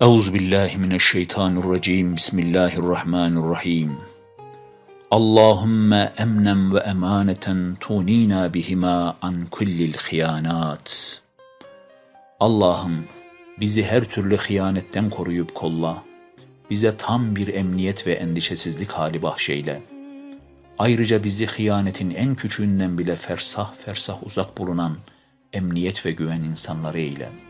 Euzu billahi mineşşeytanirracim. Bismillahirrahmanirrahim. Allahümme emnen ve emaneten tunina bihima an kullil hıyanat. Allah'ım bizi her türlü hıyanetten koruyup kolla. Bize tam bir emniyet ve endişesizlik hali bahşeyle. Ayrıca bizi hıyanetin en küçüğünden bile fersah fersah uzak bulunan emniyet ve güven insanları eyle.''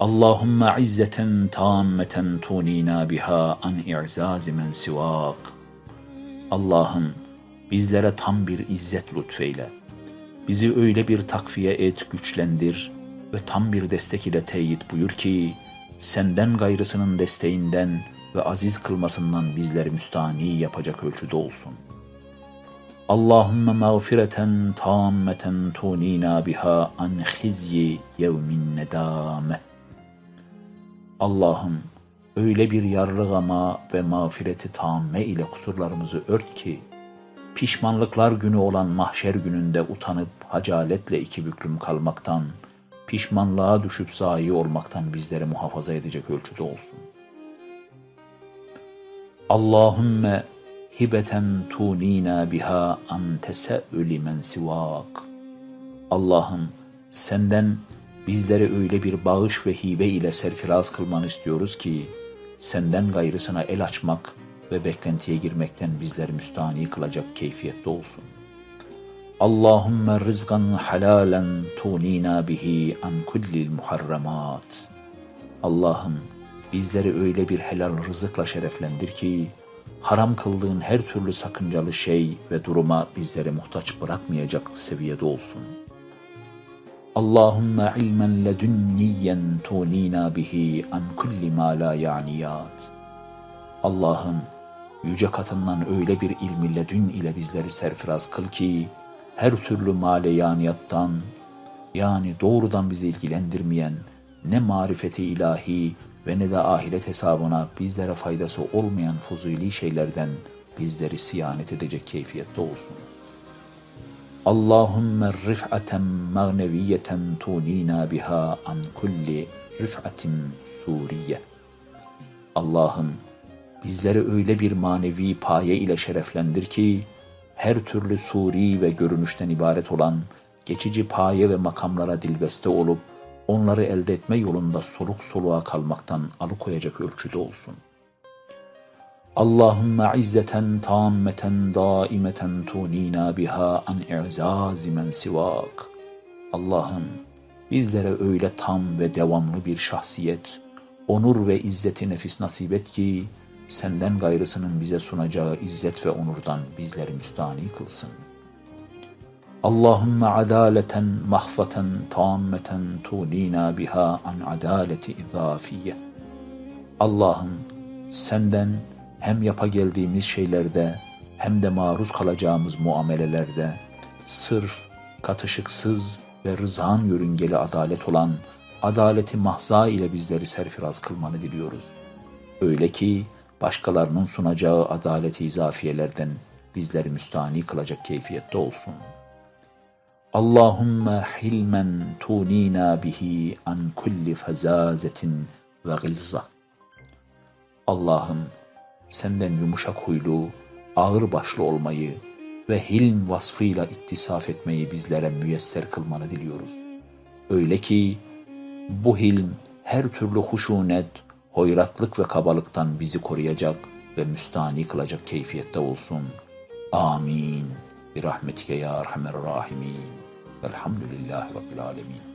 Allahümme izzeten tammeten tunina biha an i'zazi men sivak. Allah'ım bizlere tam bir izzet lütfeyle. Bizi öyle bir takviye et, güçlendir ve tam bir destek ile teyit buyur ki, senden gayrısının desteğinden ve aziz kılmasından bizleri müstani yapacak ölçüde olsun. Allahümme mağfireten tammeten tunina biha an hizyi yevmin nedame. Allah'ım öyle bir yarrığama ve mağfireti tamme ile kusurlarımızı ört ki, pişmanlıklar günü olan mahşer gününde utanıp hacaletle iki büklüm kalmaktan, pişmanlığa düşüp zayi olmaktan bizleri muhafaza edecek ölçüde olsun. Allahümme hibeten tunina biha an tese'üli men sivak. Allah'ım senden Bizleri öyle bir bağış ve hibe ile serfiraz kılmanı istiyoruz ki, senden gayrısına el açmak ve beklentiye girmekten bizleri müstani kılacak keyfiyette olsun. Allahümme rızgan halalen tunina bihi an kullil muharramat. Allah'ım bizleri öyle bir helal rızıkla şereflendir ki, haram kıldığın her türlü sakıncalı şey ve duruma bizleri muhtaç bırakmayacak seviyede olsun.'' Allahümme ilmen ledünniyen tunina bihi an kulli ma la ya'niyat. Allah'ım yüce katından öyle bir ilmi ledün ile bizleri serfiraz kıl ki her türlü male yaniyattan yani doğrudan bizi ilgilendirmeyen ne marifeti ilahi ve ne de ahiret hesabına bizlere faydası olmayan fuzuli şeylerden bizleri siyanet edecek keyfiyette olsun.'' Allahümme rif'aten magneviyeten tunina biha an kulli rif'atin suriye. Allah'ım bizleri öyle bir manevi paye ile şereflendir ki her türlü suri ve görünüşten ibaret olan geçici paye ve makamlara dilbeste olup onları elde etme yolunda soluk soluğa kalmaktan alıkoyacak ölçüde olsun.'' Allahümme izzeten tammeten daimeten tunina biha an i'zazi men sivak. Allah'ım bizlere öyle tam ve devamlı bir şahsiyet, onur ve izzeti nefis nasip et ki, senden gayrısının bize sunacağı izzet ve onurdan bizleri müstani kılsın. Allahümme adaleten mahfaten tammeten tunina biha an adaleti izafiye. Allah'ım senden hem yapa geldiğimiz şeylerde hem de maruz kalacağımız muamelelerde sırf, katışıksız ve rızan yörüngeli adalet olan adaleti mahza ile bizleri serfiraz kılmanı diliyoruz. Öyle ki başkalarının sunacağı adaleti izafiyelerden bizleri müstani kılacak keyfiyette olsun. Allahümme hilmen tunina bihi an kulli fezazetin ve gılza. Allah'ım senden yumuşak huylu, ağır başlı olmayı ve hilm vasfıyla ittisaf etmeyi bizlere müyesser kılmanı diliyoruz. Öyle ki bu hilm her türlü huşunet, hoyratlık ve kabalıktan bizi koruyacak ve müstani kılacak keyfiyette olsun. Amin. Bir rahmetike ya erhamer rahimin. Velhamdülillahi Rabbil alemin.